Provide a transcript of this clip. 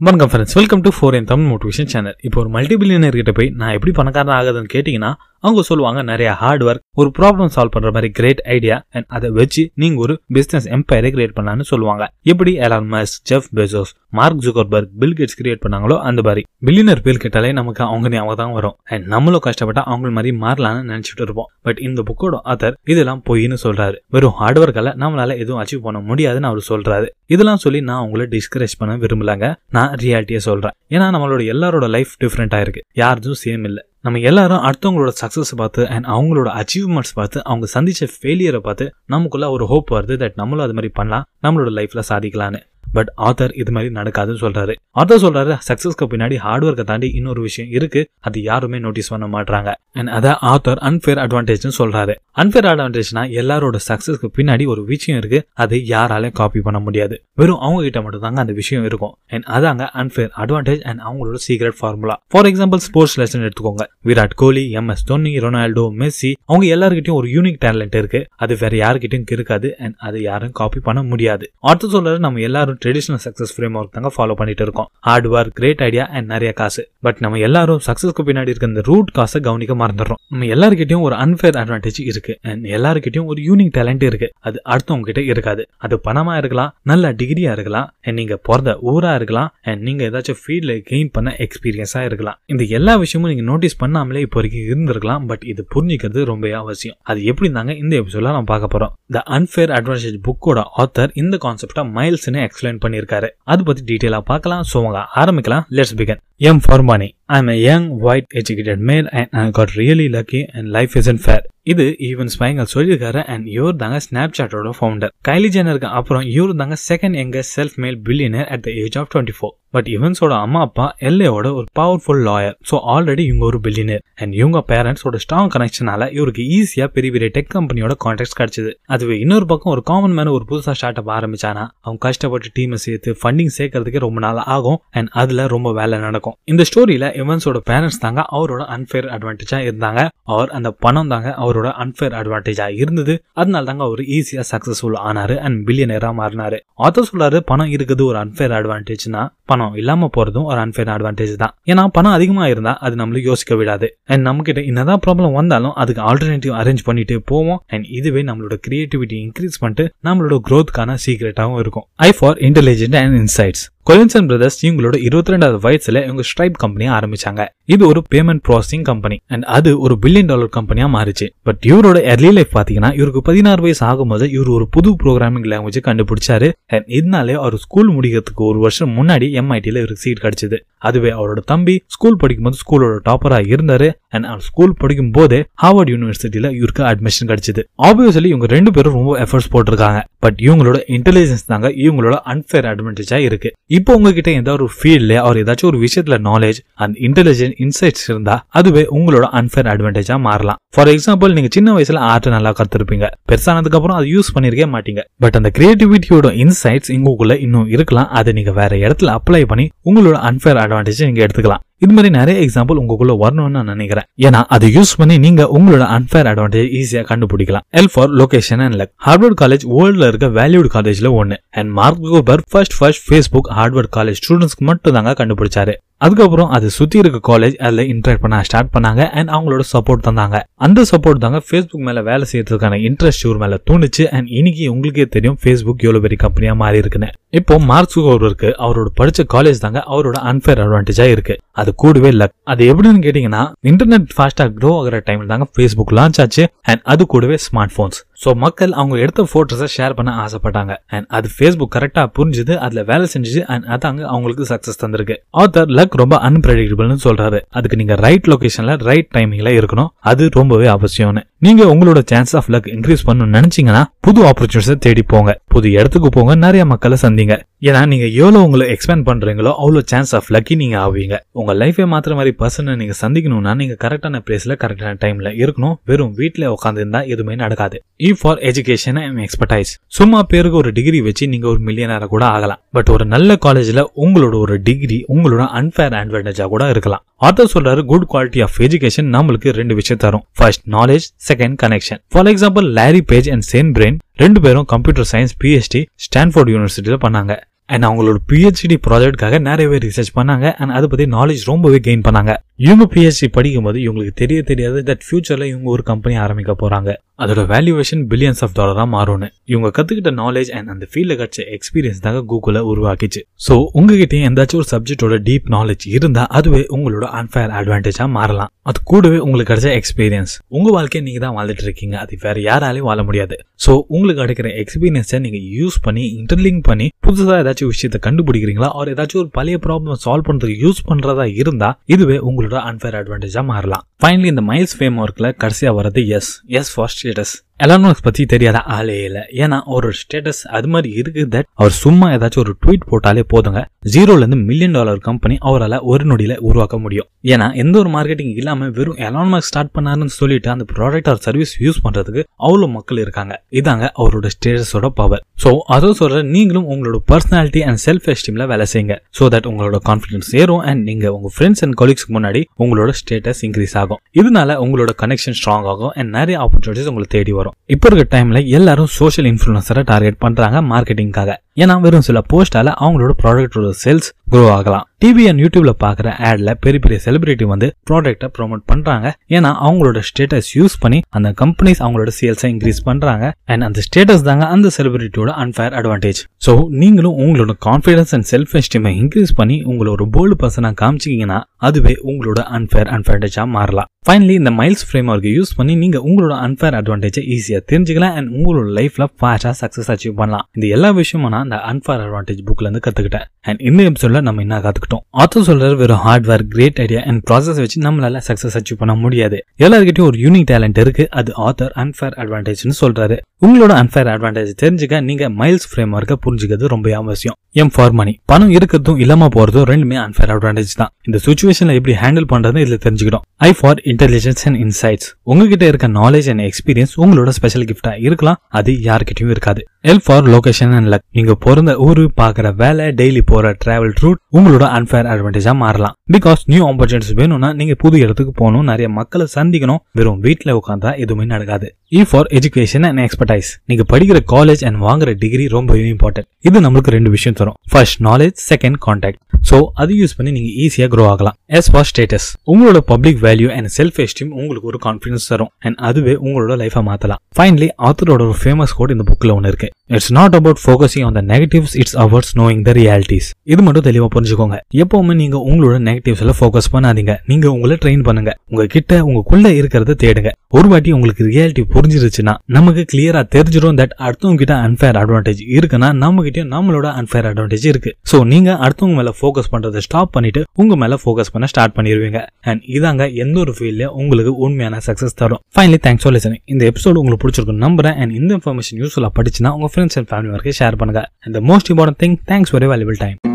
வணக்கம் friends welcome to four N Tamil motivation channel இப்போ ஒரு மல்டிபில்லியனர் கிட்ட போய் நான் எப்படி பணக்காரன் ஆகுதுன்னு கேட்டிங்கன்னா அவங்க சொல்லுவாங்க நிறைய ஹார்ட் ஒர்க் ஒரு ப்ராப்ளம் சால்வ் பண்ற மாதிரி கிரேட் ஐடியா அண்ட் அதை வச்சு நீங்க ஒரு பிசினஸ் எம்பையரை கிரியேட் பண்ணலாம்னு சொல்லுவாங்க. எப்படி Elon Musk Jeff Bezos Mark Zuckerberg Bill Gates create பண்ணாங்களோ அந்த மாதிரி. பில்லியனர் பேர் கேட்டாலே நமக்கு அவங்க ஞாபகம் தான் வரும். அண்ட் நம்மளும் கஷ்டப்பட்டா அவங்க மாதிரி மாறலாம்னு நினைச்சிட்டு இருப்போம். பட் இந்த புக்கோட ஆத்தர் இதெல்லாம் பொய்ன்னு சொல்றாரு. வெறும் ஹார்ட் ஒர்க்கால நம்மளால எதுவும் அச்சீவ் பண்ண முடியாதுன்னு அவர் சொல்றாரு. இதெல்லாம் சொல்லி நான் உங்களை டிஸ்கரேஜ் பண்ண விரும்பலங்க. நான் ரியாலிட்டியை சொல்றேன். ஏன்னா நம்மளோட எல்லாரோட லைஃப் டிஃப்ரெண்டா இருக்கு. யாருக்கும் சேம் இல்லை. நம்ம எல்லாரும் அடுத்தவங்களோட சக்ஸஸ் பார்த்து அண்ட் அவங்களோட அச்சீவ்மெண்ட்ஸ் பார்த்து அவங்க சந்திச்ச ஃபெயிலியரை பார்த்து நமக்குள்ள ஒரு ஹோப் வருது தட் நம்மளும் அது மாதிரி பண்ணலாம் நம்மளோட லைஃப்ல சாதிக்கலான்னு பட் ஆத்தர் இது மாதிரி நடக்காதுன்னு சொல்றாரு. ஆத்தர் சொல்றாரு சக்சஸ்க்கு பின்னாடி ஹார்ட் ஒர்க்கை தாண்டி இன்னொரு விஷயம் இருக்கு. அது யாருமே நோட்டீஸ் பண்ண மாட்டாங்க அண்ட் அதான் ஆத்தர் அன்ஃபேர் அட்வான்டேஜ்னு சொல்றாரு. அன்ஃபேர் அட்வான்டேஜ்னா எல்லாரோட சக்சஸ்க்கு பின்னாடி ஒரு விஷயம் இருக்கு. அது யாராலையும் காப்பி பண்ண முடியாது. வெறும் அவங்க கிட்ட மட்டும் தாங்க அந்த விஷயம் இருக்கும். அண்ட் அதாங்க அன்ஃபேர் அட்வான்டேஜ் அண்ட் அவங்களோட secret formula for example sports lesson எடுத்துக்கோங்க. Virat Kohli M S Dhoni Ronaldo Messi அவங்க எல்லாருக்கிட்டையும் ஒரு யூனிக் டேலண்ட் இருக்கு. அது வேற யாருக்கிட்டையும் இருக்காது. அண்ட் அதை யாரும் காப்பி பண்ண முடியாது. ஆர்த்தர் சொல்றாரு நம்ம எல்லாரும் ட்ரெடிஷ்னல் சக்ஸஸ் ஃப்ரேம் ஒர்க் தாங்க ஃபாலோ பண்ணிட்டு இருக்கோம். Hard work great idea and நிறைய காசு. பட் நம்ம எல்லாரும் சக்ஸஸ்க்கு பின்னாடி இருக்க இந்த ரூட் காசை கவனிக்க மறந்துடுறோம். நம்ம எல்லாருக்கிட்டையும் ஒரு அன்ஃபேர் அட்வான்டேஜ் இருக்கு. அண்ட் எல்லாருக்கிட்டையும் ஒரு யூனிக் டேலண்ட் இருக்கு. அது அடுத்தவங்க கிட்ட இருக்காது. அது பணமா இருக்கலாம் நல்ல டிகிரியா இருக்கலாம் அண்ட் நீங்க பிறந்த ஊரா இருக்கலாம் அண்ட் நீங்க ஏதாச்சும் ஃபீல்ட்ல கெயின் பண்ண எக்ஸ்பீரியன்ஸா இருக்கலாம். இந்த எல்லா விஷயமும் நீங்க நோட்டீஸ் பண்ணாமலே இப்போ வரைக்கும் இருந்திருக்கலாம். பட் இது புரிஞ்சுக்கிறது ரொம்ப அவசியம். அது எப்படி தாங்க இந்த எபிசோட நம்ம பார்க்க போறோம். த அன்ஃபேர் அட்வான்டேஜ் புக்கோட ஆத்தர் இந்த கான்செப்டா மைல்ஸ்னு எக்ஸ்பிளைன் பண்ணியிருக்காரு. அது பத்தி டீட்டெயிலா பார்க்கலாம். ஸோ அவங்க ஆரம்பிக்கலாம். லெட்ஸ் பிகன் எம் ஃபார்மானி I am young white educated male and I got really lucky and life is unfair இது ஈவன் ஸ்பைங்கல் சொல்லியிருக்காரு அண்ட் இவர் தாங்க ஸ்னாப் சாட்டோட ஃபவுண்டர் கைலி ஜெனருக்கு அப்புறம் இவர் தாங்க செகண்ட் எங்க self made billionaire at the age of twenty four but இவன்ஸோட அம்மா அப்பா எல்லையோட ஒரு பவர்ஃபுல் லாயர் ஸோ ஆல்ரெடி இவங்க ஒரு பில்லியனர் அண்ட் இவங்க பேரண்ட்ஸோட ஸ்ட்ராங் கனெக்ஷனால இவருக்கு ஈஸியாக பெரிய பெரிய டெக் கம்பெனியோட கான்டாக்ட் கிடைச்சது. அதுவே இன்னொரு பக்கம் ஒரு காமன் மேன ஒரு புதுசா ஸ்டார்ட் அப் ஆரம்பிச்சானா அவங்க கஷ்டப்பட்டு டீமை சேர்த்து ஃபண்டிங் சேர்க்கறதுக்கே ரொம்ப நாள் ஆகும். அண்ட் அதுல ரொம்ப வேலை நடக்கும். இந்த ஸ்டோரியில் இவன்ஸோட பேரண்ட்ஸ் தாங்க அவரோட அன்ஃபேர் அட்வான்டேஜா இருந்தாங்க. அவர் அந்த பணம் தாங்க அவரோட அன்ஃபேர் அட்வான்டேஜாக இருந்தது. அதனால தாங்க அவர் ஈஸியா சக்ஸஸ்ஃபுல் ஆனார் அண்ட் பில்லியனரா மாறினார். ஆத்தர் சொல்றாரு பணம் இருக்குது ஒரு அன்ஃபேர் அட்வான்டேஜ்னா பணம் இல்லாம போறதும் ஒரு அன்ஃபேர் அட்வான்டேஜ் தான். ஏன்னா பணம் அதிகமா இருந்தா அது நம்மளுக்கு யோசிக்க விடாது. அண்ட் நம்ம கிட்ட என்னதான் ப்ராப்ளம் வந்தாலும் அதுக்கு ஆல்டர்னேட்டிவ் அரேஞ்ச் பண்ணிட்டு போவோம். அண்ட் இதுவே நம்மளோட கிரியேட்டிவிட்டி இன்க்ரீஸ் பண்ணிட்டு நம்மளோட க்ரோத்துக்கான சீக்ரெட்டாகவும் இருக்கும். I for intelligent and insights Collison brothers இவங்களோட இருபத்தி ரெண்டாவது வயசுல இவங்க ஸ்ட்ரைப் கம்பெனியை ஆரம்பிச்சாங்க. இது ஒரு பேமெண்ட் ப்ராசஸிங் கம்பெனி அண்ட் அது ஒரு பில்லியன் டாலர் கம்பெனியா மாறிச்சு. பட் இவரோட எர்லி லைஃப் பாத்தீங்கன்னா இவருக்கு பதினாறு வயசு ஆகும்போது இவர் ஒரு புது ப்ரோக்ராமிங் லாங்குவேஜ் கண்டுபிடிச்சாரு. அண்ட் இதனாலே அவர் ஸ்கூல் முடிக்கிறதுக்கு ஒரு வருஷம் முன்னாடி எம்ஐடியில் இவருக்கு சீட் கிடைச்சது. அதுவே அவரோட தம்பி ஸ்கூல் படிக்கும்போது ஸ்கூலோட டாப்பரா இருந்தாரு. அண்ட் அவர் ஸ்கூல் படிக்கும் போதே ஹார்வர்ட் யூனிவர்சிட்டியில இவருக்கு அட்மிஷன் கிடைச்சது. ஆப்வியஸ்லி இவங்க ரெண்டு பேரும் ரொம்ப எஃபர்ட்ஸ் போட்டிருக்காங்க. பட் இவங்களோட இன்டெலிஜென்ஸ் தாங்க இவங்களோட அன்ஃபேர் அட்வான்டேஜா இருக்கு. இப்போ உங்ககிட்ட ஏதாவது ஒரு ஃபீல்ட்ல அவர் ஏதாச்சும் ஒரு விஷயத்துல நாலேஜ் அண்ட் இன்டெலிஜென்ட் இன்சைட்ஸ் இருந்தா அதுவே உங்களோட அன்ஃபேர் அட்வான்டேஜா மாறலாம். ஃபார் எக்ஸாம்பிள் நீங்க சின்ன வயசுல ஆர்ட் நல்லா கத்துருப்பீங்க. பெருசானதுக்கு அப்புறம் அதை யூஸ் பண்ணிருக்கே மாட்டீங்க. பட் அந்த கிரியேட்டிவிட்டியோட இன்சைட்ஸ் உங்களுக்குள்ள இன்னும் இருக்கலாம். அதை நீங்க வேற இடத்துல அப்ளை பண்ணி உங்களோட அன்ஃபேர் அட்வான்டேஜ் நீங்கள் எடுத்துக்கலாம். இது மாதிரி நிறைய எக்ஸாம்பிள் உங்களுக்குள்ள வரணும்னு நான் நினைக்கிறேன். ஏன்னா அதை யூஸ் பண்ணி நீங்க உங்களோட அன்ஃபேர் அட்வான்டேஜ் ஈஸியா கண்டுபிடிக்கலாம். L for location and luck Harvard college வேர்ல்ட்ல இருக்க வேல்யூட் காலேஜ்ல ஒன்னு and Mark gobar first first Facebook Harvard college ஸ்டூடெண்ட்ஸ்க்கு மட்டும் தாங்க கண்டுபிடிச்சாரு. அதுக்கப்புறம் அது சுத்தி இருக்க காலேஜ் அதுல இன்ட்ராக்ட் பண்ண ஸ்டார்ட் பண்ணாங்க. அண்ட் அவங்களோட சப்போர்ட் தந்தாங்க. அந்த சப்போர்ட் தாங்க ஃபேஸ்புக் மேல வேலை செய்யறதுக்கான இன்ட்ரெஸ்ட் இவர் மேல தோணுச்சு அண்ட் இன்னைக்கு உங்களுக்கே தெரியும் ஃபேஸ்புக் எவ்வளவு பெரிய கம்பெனியா மாறி இருக்குன்னு. இப்போ மார்க் இருக்கு அவரோட படிச்ச காலேஜ் தாங்க அவரோட அன்ஃபேர் அட்வான்டேஜா இருக்கு. அது கூடவே லக் அது எப்படின்னு கேட்டீங்கன்னா இன்டர்நெட் ஃபாஸ்டா க்ரோ ஆகிற டைம்ல தாங்க ஃபேஸ்புக் லான்ச் ஆச்சு அண்ட் அது கூடவே ஸ்மார்ட் போன்ஸ் ஸோ மக்கள் அவங்க எடுத்த ஃபோட்டோஸை ஷேர் பண்ண ஆசைப்பட்டாங்க. அண்ட் அது ஃபேஸ்புக் கரெக்டாக புரிஞ்சுது அதில் வேலை செஞ்சுது அண்ட் அதாங்க அவங்களுக்கு சக்ஸஸ் தந்திருக்கு. ஆத்தர் லக் ரொம்ப அன்பிரடிக்டபிள்னு சொல்றாரு. அதுக்கு நீங்கள் ரைட் லொக்கேஷனில் ரைட் டைமிங்கில் இருக்கணும். அது ரொம்பவே அவசியம்னு. நீங்கள் உங்களோட சான்ஸ் ஆஃப் லக் இன்க்ரீஸ் பண்ணணும்னு நினச்சிங்கன்னா புது ஆப்பர்ச்சுனிட்டிஸை தேடி போங்க. புது இடத்துக்கு போங்க நிறைய மக்களை சந்திங்க. ஏன்னா நீங்கள் எவ்வளோ உங்களை எக்ஸ்பேண்ட் பண்ணுறீங்களோ அவ்வளோ சான்ஸ் ஆஃப் லக்கி நீங்கள் ஆவீங்க. உங்கள் லைஃபை மாத்திர மாதிரி பர்சனை நீங்கள் சந்திக்கணும்னா நீங்கள் கரெக்டான பிளேஸில் கரெக்டான டைமில் இருக்கணும். வெறும் வீட்டில் உட்காந்துருந்தா எதுவுமே நடக்காது. E for education and expertise சும்மா பேருக்கு ஒரு டிகிரி வச்சு நீங்க ஒரு மில்லியனரா கூட ஆகலாம். பட் ஒரு நல்ல காலேஜ்ல உங்களோட ஒரு டிகிரி உங்களோட அன்ஃபேர் அட்வான்டேஜா கூட இருக்கலாம். ஆத்தர் சொல்றாரு குட் குவாலிட்டி ஆஃப் எஜுகேஷன் நம்மளுக்கு ரெண்டு விஷயம் தரும். First knowledge second connection for example Larry Page and Shane Brin ரெண்டு பேரும் கம்ப்யூட்டர் சயின்ஸ் பிஎஸ்டி ஸ்டான்ஃபோர்ட் யூனிவர்சிட்டியில பண்ணாங்க. அண்ட் அவங்களோட பிஹெச்டி ப்ராஜெக்ட்காக நிறையவே ரிசர்ச் பண்ணாங்க. அண்ட் அதை பற்றி நாலேஜ் ரொம்பவே கெயின் பண்ணாங்க. இவங்க பிஹெச்டி படிக்கும்போது இவங்களுக்கு தெரிய தெரியாது தட் ஃபியூச்சரில் இவங்க ஒரு கம்பெனி ஆரம்பிக்க போகிறாங்க அதோட வேல்யூவேஷன் பில்லியன்ஸ் ஆஃப் டாலராக மாறும்னு. இவங்க கற்றுக்கிட்ட நாலேஜ் அண்ட் அந்த ஃபீல்டில் கிடைச்ச எக்ஸ்பீரியன்ஸ் தாங்க கூகுளில் உருவாக்கிச்சு. ஸோ உங்ககிட்டயும் எந்தாச்சும் ஒரு சப்ஜெக்டோட டீப் நாலேஜ் இருந்தால் அதுவே உங்களோட அன்ஃபேர் அட்வான்டேஜாக மாறலாம். அது கூடவே உங்களுக்கு கிடைச்ச எக்ஸ்பீரியன்ஸ் உங்கள் வாழ்க்கையை நீங்கள் தான் வாழ்ந்துட்டு இருக்கீங்க. அது வேற யாராலையும் வாழ முடியாது. ஸோ உங்களுக்கு கிடைக்கிற எக்ஸ்பீரியன்ஸை நீங்கள் யூஸ் பண்ணி இன்டர்லிங்க் பண்ணி புதுசாக ஏதாச்சும் விஷயத்தை கண்டுபிடிக்கிறீங்களா? அவர் ஏதாச்சும் ஒரு பழைய ப்ராப்ளம் சால்வ் பண்றதுக்கு யூஸ் பண்றதா இருந்தா இதுவே உங்களோட அன்ஃபேர் அட்வான்டேஜா மாறலாம். ஃபைனலி இந்த மைல்ஸ் ஃபேம் ஒர்க்ல கடைசியா வர்றது எஸ் எஸ் ஃபார் ஸ்டேட்டஸ் எலானோஸ் பத்தி தெரியாத ஆளே இல்ல. ஏன்னா அவரோட ஸ்டேட்டஸ் அது மாதிரி இருக்கு தட் அவர் சும்மா ஏதாச்சும் ஒரு ட்வீட் போட்டாலே போதுங்க. ஜீரோல இருந்து மில்லியன் டாலர் கம்பெனி அவரால் ஒரு நொடியில உருவாக்க முடியும். ஏன்னா எந்த ஒரு மார்க்கெட்டிங் இல்லாம வெறும் எலான்மார்க் ஸ்டார்ட் பண்ணாருன்னு சொல்லிட்டு அந்த ப்ராடக்ட் ஆர் சர்வீஸ் யூஸ் பண்றதுக்கு அவ்வளவு மக்கள் இருக்காங்க. இதாங்க அவரோட ஸ்டேட்டஸோட பவர் ஸோ அதை சொல்ற நீங்களும் உங்களோட பர்சனாலிட்டி அண்ட் செல்ஃப் எஸ்டீம்ல வேலை செய்யுங்க. ஸோ தட் உங்களோட கான்ஃபிடன்ஸ் ஏறும் அண்ட் நீங்க உங்க ஃப்ரெண்ட்ஸ் அண்ட் கொலீக்ஸ்க்கு முன்னாடி உங்களோட ஸ்டேட்டஸ் இன்க்ரீஸ் ஆகும். இதனால உங்களோட கனெக்ஷன் ஸ்ட்ராங் ஆகும் அண்ட் நிறைய ஆப்பர்ச்சுனிட்டிஸ் உங்களுக்கு தேடி வரும். இப்போ இருக்க டைம்ல எல்லாரும் சோஷியல் இன்ஃபுளுசரை டார்கெட் பண்றாங்க மார்க்கெட்டிங்காக ஏன்னா வெறும் சில போஸ்டால அவங்களோட ப்ராடக்டோட சேல்ஸ் க்ரோ ஆகலாம். டிவி அண்ட் யூடியூப்ல பாக்குற ஆட்ல பெரிய பெரிய செலிபிரிட்டி வந்து ப்ராடக்ட்டை ப்ரோமோட் பண்றாங்க. ஏன்னா அவங்களோட ஸ்டேட்டஸ் யூஸ் பண்ணி அந்த கம்பெனிஸ் அவங்களோட சேல்ஸை இன்க்ரீஸ் பண்றாங்க. அண்ட் அந்த ஸ்டேட்டஸ் தாங்க அந்த செலிபிரிட்டியோட அன்ஃபேர் அட்வான்டேஜ் ஸோ நீங்களும் உங்களோட கான்ஃபிடன்ஸ் அண்ட் செல்ஃப் எஸ்டீமை இன்க்ரீஸ் பண்ணி உங்களோட போல்டு பர்சனா காமிச்சிங்கன்னா அதுவே உங்களோட அன்ஃபேர் அட்வான்டேஜா மாறலாம். ஃபைனலி இந்த மைல்ஸ் ஃப்ரேம் ஒர்க்கை யூஸ் பண்ணி நீங்க உங்களோட அன்ஃபேர் அட்வான்டேஜை ஈஸியா தெரிஞ்சுக்கலாம். அண்ட் உங்களோட லைஃப்ல ஃபாஸ்டா சக்சஸ் அச்சீவ் பண்ணலாம். இந்த எல்லா விஷயமும் அந்த அன்ஃபேர் அட்வான்டேஜ் புக்லேருந்து கற்றுக்கிட்டேன் அண்ட் இந்த எபிசோடில் நம்ம என்ன கற்றுக்கிட்டோம் ஆத்தர் சொல்கிற வெறும் hard work great idea and process வச்சு நம்மளால சக்ஸஸ் அச்சீவ் பண்ண முடியாது. எல்லாருக்கிட்டையும் ஒரு யூனிக் டேலண்ட் இருக்குது அது ஆத்தர் அன்ஃபேர் அட்வான்டேஜ்னு சொல்கிறாரு உங்களோட அன்ஃபேர் அட்வான்டேஜ் தெரிஞ்சுக்க நீங்கள் மைல்ஸ் ஃப்ரேம் ஒர்க்கை புரிஞ்சுக்கிறது ரொம்ப அவசியம். எம் ஃபார் மணி பணம் இருக்கிறதும் இல்லாமல் போகிறதும் ரெண்டுமே அன்ஃபேர் அட்வான்டேஜ் தான். இந்த சுச்சுவேஷனில் எப்படி ஹேண்டில் பண்ணுறது இதில் தெரிஞ்சுக்கிட்டோம். I for intelligence and insights உங்ககிட்ட இருக்க நாலேஜ் அண்ட் எக்ஸ்பீரியன்ஸ் உங்களோட ஸ்பெஷல் கிஃப்டாக இருக்கலாம். அது யாருக்கிட்டையும் இருக்காது. L for location and luck நீங்க பிறந்த ஊரு பாக்குற வேலை டெய்லி போற டிராவல் ரூட் உங்களோட அன்ஃபேர் அட்வான்டேஜா மாறலாம். பிகாஸ் நியூ ஆப்பர்ச்சுனிட்டிஸ் வேணும்னா நீங்க புது இடத்துக்கு போகணும் நிறைய மக்களை சந்திக்கணும் வெறும் வீட்டுல உட்காந்தா எதுவுமே நடக்காது. E for education and expertise நீங்க படிக்கிற காலேஜ் அண்ட் வாங்குற டிகிரி ரொம்ப இம்பார்ட்டன்ட் இது நம்மளுக்கு ரெண்டு விஷயம் தரும். First knowledge second contact so அது யூஸ் பண்ணி நீங்க ஈஸியா க்ரோ ஆகலாம். எஸ் ஃபார் ஸ்டேட்டஸ் உங்களோட public value and self esteem உங்களுக்கு ஒரு கான்ஃபிடன்ஸ் தரும். அண்ட் அதுவே உங்களோட லைஃபை மாத்தலாம். ஃபைனலி ஆத்தரோட ஒரு ஃபேமஸ் கோட் இந்த புக்ல ஒன்று இருக்கு. It's not about focusing on the negatives it's அவர்ட்ஸ் knowing the realities இது மட்டும் தெளிவாக புரிஞ்சுக்கோங்க. எப்பவுமே நீங்க உங்களோட நெகட்டிவ்ஸ்ல ஃபோக்கஸ் பண்ணாதீங்க. நீங்க உங்களை ட்ரெயின் பண்ணுங்க. உங்ககிட்ட உங்களுக்குள்ள இருக்கிறத தேடுங்க. ஒரு வாட்டி உங்களுக்கு ரியாலிட்டி புரிஞ்சிருச்சுன்னா நமக்கு கிளியரா தெரிஞ்சிடும் தட் அடுத்தவங்க கிட்ட அன்ஃபேர் அட்வான்டேஜ் இருக்குன்னா நம்ம கிட்டயும் நம்மளோட அன்ஃபேர் அட்வான்டேஜ் இருக்கு. ஸோ நீங்க அடுத்தவங்க மேல ஃபோக்கஸ் பண்றதை ஸ்டாப் பண்ணிட்டு உங்க மேல ஃபோக்கஸ் பண்ண ஸ்டார்ட் பண்ணிடுவீங்க அண்ட் இதாங்க எந்த ஒரு ஃபீல்ட்ல உங்களுக்கு உண்மையான சக்சஸ் தரும். ஃபைனலி தேங்க்ஸ் ஃபார் லிசனிங் இந்த எபிசோடு உங்களுக்கு பிடிச்சிருக்கும் நம்புறேன். அண்ட் இந்த இன்ஃபர்மேஷன் யூஸ்ஃபுல்லாக படிச்சுன்னா உங்க ஃப்ரெண்ட்ஸ் அண்ட் ஃபேமிலி வரைக்கும் ஷேர் பண்ணுங்க. And most important thing thanks for valuable time